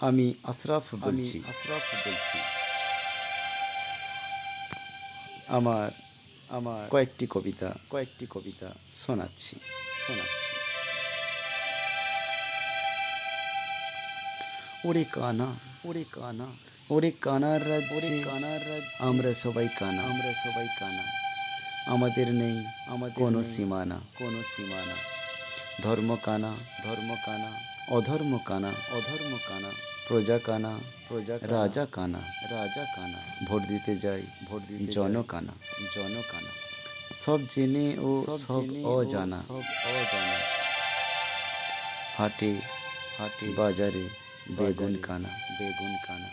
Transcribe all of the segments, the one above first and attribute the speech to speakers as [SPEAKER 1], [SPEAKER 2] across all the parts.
[SPEAKER 1] আমি আশরাফ বলছি।
[SPEAKER 2] আশরাফ বলছি।
[SPEAKER 1] আমার
[SPEAKER 2] আমার
[SPEAKER 1] কয়েকটি কবিতা
[SPEAKER 2] কয়েকটি কবিতা
[SPEAKER 1] শোনাচ্ছি
[SPEAKER 2] শোনাচ্ছি।
[SPEAKER 1] ওরে কানা
[SPEAKER 2] ওরে কানা
[SPEAKER 1] ওরে কানার
[SPEAKER 2] রাজ
[SPEAKER 1] ওরে
[SPEAKER 2] কানার রাজ্যে
[SPEAKER 1] আমরা সবাই কানা।
[SPEAKER 2] আমরা সবাই কানা।
[SPEAKER 1] আমাদের নেই
[SPEAKER 2] আমাদের
[SPEAKER 1] কোনো সীমানা।
[SPEAKER 2] কোনো সীমানা।
[SPEAKER 1] ধর্ম কানা
[SPEAKER 2] ধর্ম কানা।
[SPEAKER 1] অধর্ম কানা
[SPEAKER 2] অধর্ম কানা
[SPEAKER 1] প্রজা কানা
[SPEAKER 2] প্রজা
[SPEAKER 1] রাজা কানা
[SPEAKER 2] রাজা কানা
[SPEAKER 1] ভোট দিতে যাই
[SPEAKER 2] ভোট দিতে
[SPEAKER 1] জন কানা
[SPEAKER 2] জন কানা
[SPEAKER 1] সব জেনে ও
[SPEAKER 2] সব
[SPEAKER 1] অজানা।
[SPEAKER 2] সব অজানা।
[SPEAKER 1] হাটে
[SPEAKER 2] হাটে
[SPEAKER 1] বাজারে বেগুন কানা
[SPEAKER 2] বেগুন কানা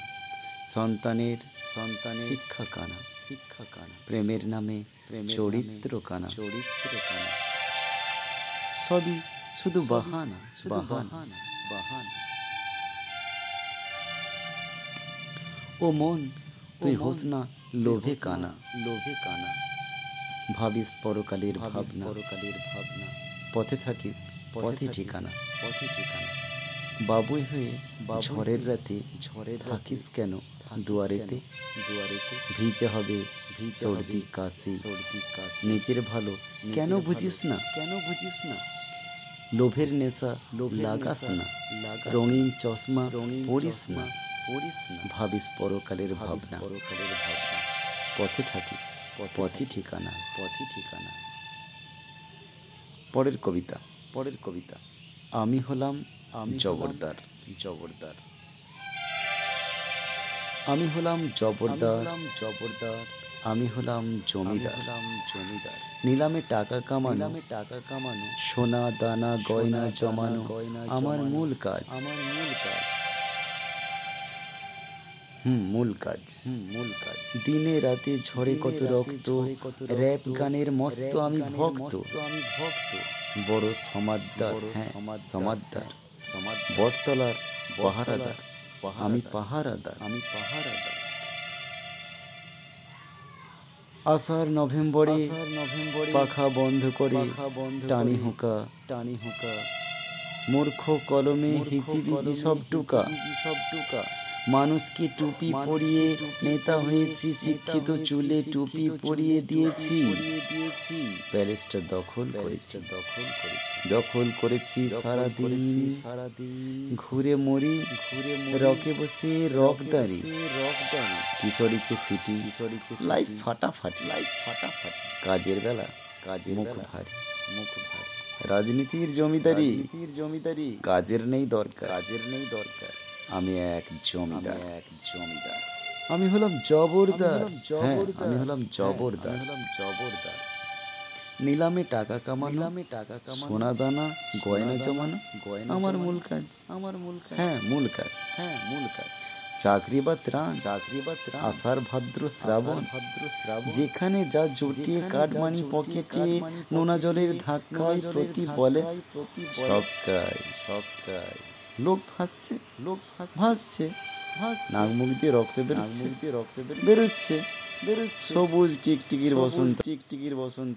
[SPEAKER 1] সন্তানের
[SPEAKER 2] সন্তানের
[SPEAKER 1] শিক্ষা কানা
[SPEAKER 2] শিক্ষা কানা
[SPEAKER 1] প্রেমের নামে
[SPEAKER 2] প্রেমের
[SPEAKER 1] চরিত্র কানা
[SPEAKER 2] চরিত্র কানা
[SPEAKER 1] সবই শুধু বাহানা বাহানা।
[SPEAKER 2] বাহানা
[SPEAKER 1] ও মন তুই হোস না লোভে কানা
[SPEAKER 2] লোভে কানা।
[SPEAKER 1] ভাবিস পরকালের ভাবনা।
[SPEAKER 2] পরকালের ভাবনা।
[SPEAKER 1] পথে থাকিস
[SPEAKER 2] পথে
[SPEAKER 1] ঠিকানা।
[SPEAKER 2] পথে ঠিকানা।
[SPEAKER 1] বাবুই হয়ে ঝড়ের রাতে
[SPEAKER 2] রাতে
[SPEAKER 1] থাকিস কেন দুয়ারেতে?
[SPEAKER 2] দুয়ারেতে?
[SPEAKER 1] ভিজে হবে সর্দি কাশি।
[SPEAKER 2] সর্দি কাশি।
[SPEAKER 1] নিজের ভালো। কেন বুঝিস না?
[SPEAKER 2] কেন বুঝিস না?
[SPEAKER 1] লোভের নেশা লাগাস না। রঙিন চশমা পড়িস না।
[SPEAKER 2] পড়িস না।
[SPEAKER 1] ভাবিস পরকালের ভাবনা।
[SPEAKER 2] পরকালের ভাবনা।
[SPEAKER 1] পথে থাকিস
[SPEAKER 2] পথে
[SPEAKER 1] ঠিকানা।
[SPEAKER 2] পথই ঠিকানা।
[SPEAKER 1] পরের কবিতা।
[SPEAKER 2] পরের কবিতা।
[SPEAKER 1] আমি হলাম
[SPEAKER 2] আমি
[SPEAKER 1] জবরদার।
[SPEAKER 2] জবরদার।
[SPEAKER 1] আমি হলাম জবরদার।
[SPEAKER 2] জবরদার।
[SPEAKER 1] আমি হলাম জমিদার।
[SPEAKER 2] হলাম জমিদার।
[SPEAKER 1] নিলামে টাকা কামানো।
[SPEAKER 2] নিলামে টাকা কামানো।
[SPEAKER 1] সোনা দানা গয়না জমানো।
[SPEAKER 2] গয়না
[SPEAKER 1] আমার মূল কাজ।
[SPEAKER 2] আমার মূল কাজ।
[SPEAKER 1] হুম মূল কাজ।
[SPEAKER 2] মূল কাজ।
[SPEAKER 1] দিনে রাতে ঝরে কত রক্ত।
[SPEAKER 2] কত
[SPEAKER 1] র্যাপ গানের মস্ত আমি ভক্ত।
[SPEAKER 2] আমি ভক্ত।
[SPEAKER 1] বড় সমাদদার। হ্যাঁ
[SPEAKER 2] সমাদদার, হ্যাঁ,
[SPEAKER 1] বটতলার পাহারাদার। আমি
[SPEAKER 2] পাহারাদার। আমি পাহারাদার।
[SPEAKER 1] আষাঢ় নভেম্বরে পাখা বন্ধ করে টানি হুঁকা
[SPEAKER 2] টানি হুঁকা।
[SPEAKER 1] মূর্খ কলমে হিচিবিচি সব টুকা।
[SPEAKER 2] সব টুকা।
[SPEAKER 1] মানুষকে টুপি পরিয়ে
[SPEAKER 2] টুপি
[SPEAKER 1] নেতা
[SPEAKER 2] পরিয়ে,
[SPEAKER 1] হয়েছি
[SPEAKER 2] নেতা
[SPEAKER 1] শিক্ষিত
[SPEAKER 2] হয়েছি,
[SPEAKER 1] চুলে
[SPEAKER 2] শিক্ষিত
[SPEAKER 1] টুপি
[SPEAKER 2] চুলে
[SPEAKER 1] পরিয়ে
[SPEAKER 2] টুপি
[SPEAKER 1] দিয়েছি।
[SPEAKER 2] পরিয়ে দিয়েছি।
[SPEAKER 1] প্যালেসটা দখল করেছি।
[SPEAKER 2] দখল করেছি।
[SPEAKER 1] দখল করেছি সারাদিন।
[SPEAKER 2] সারাদিন।
[SPEAKER 1] ঘুরে মরি
[SPEAKER 2] ঘুরে
[SPEAKER 1] রকে বসে রকদারি
[SPEAKER 2] রকদারি
[SPEAKER 1] কিশোরীকে সিটি।
[SPEAKER 2] কিশোরীকে
[SPEAKER 1] লাইফ ফাটাফাটি।
[SPEAKER 2] লাইফ ফাটাফাটি।
[SPEAKER 1] কাজের বেলা।
[SPEAKER 2] কাজের
[SPEAKER 1] মুখ
[SPEAKER 2] বেলা।
[SPEAKER 1] ভারী।
[SPEAKER 2] মুখ ভারী।
[SPEAKER 1] রাজনীতির জমিদারি।
[SPEAKER 2] রাজনীতির জমিদারি।
[SPEAKER 1] কাজের নেই দরকার।
[SPEAKER 2] কাজের নেই দরকার।
[SPEAKER 1] আমি এক জমিদার।
[SPEAKER 2] এক জমিদার।
[SPEAKER 1] আমি হলাম জবরদার।
[SPEAKER 2] আমি হলাম
[SPEAKER 1] হ্যাঁ,
[SPEAKER 2] জবরদার।
[SPEAKER 1] হলাম
[SPEAKER 2] হ্যাঁ,
[SPEAKER 1] জবরদার।
[SPEAKER 2] হলাম জবরদার।
[SPEAKER 1] নিলামে টাকা কামানো
[SPEAKER 2] নিলামে টাকা কামানো
[SPEAKER 1] সোনা দানা গয়না জমানো
[SPEAKER 2] গয়না
[SPEAKER 1] আমার মূল কাজ।
[SPEAKER 2] আমার মূল কাজ।
[SPEAKER 1] হ্যাঁ মূল কাজ।
[SPEAKER 2] হ্যাঁ মূল কাজ।
[SPEAKER 1] চাকরি বা ত্রাণ
[SPEAKER 2] চাকরি বা ত্রাণ
[SPEAKER 1] আষাঢ় ভাদ্র শ্রাবণ
[SPEAKER 2] ভাদ্র শ্রাবণ
[SPEAKER 1] যেখানে যা জুটিয়ে
[SPEAKER 2] যেখানে
[SPEAKER 1] কাঠ
[SPEAKER 2] যা
[SPEAKER 1] মানি পকেটে নোনা জলের ধাক্কায় প্রতি বলে
[SPEAKER 2] প্রতি বলে।
[SPEAKER 1] সবকাই
[SPEAKER 2] সবকাই
[SPEAKER 1] লোক ভাসছে
[SPEAKER 2] লোক ভাসছে
[SPEAKER 1] নাক মুখ দিয়ে রক্ত বেরোচ্ছে।
[SPEAKER 2] রক্ত বেরোচ্ছে।
[SPEAKER 1] বেরোচ্ছে। সবুজ টিকটিকির বসন্ত।
[SPEAKER 2] টিকটিকির বসন্ত।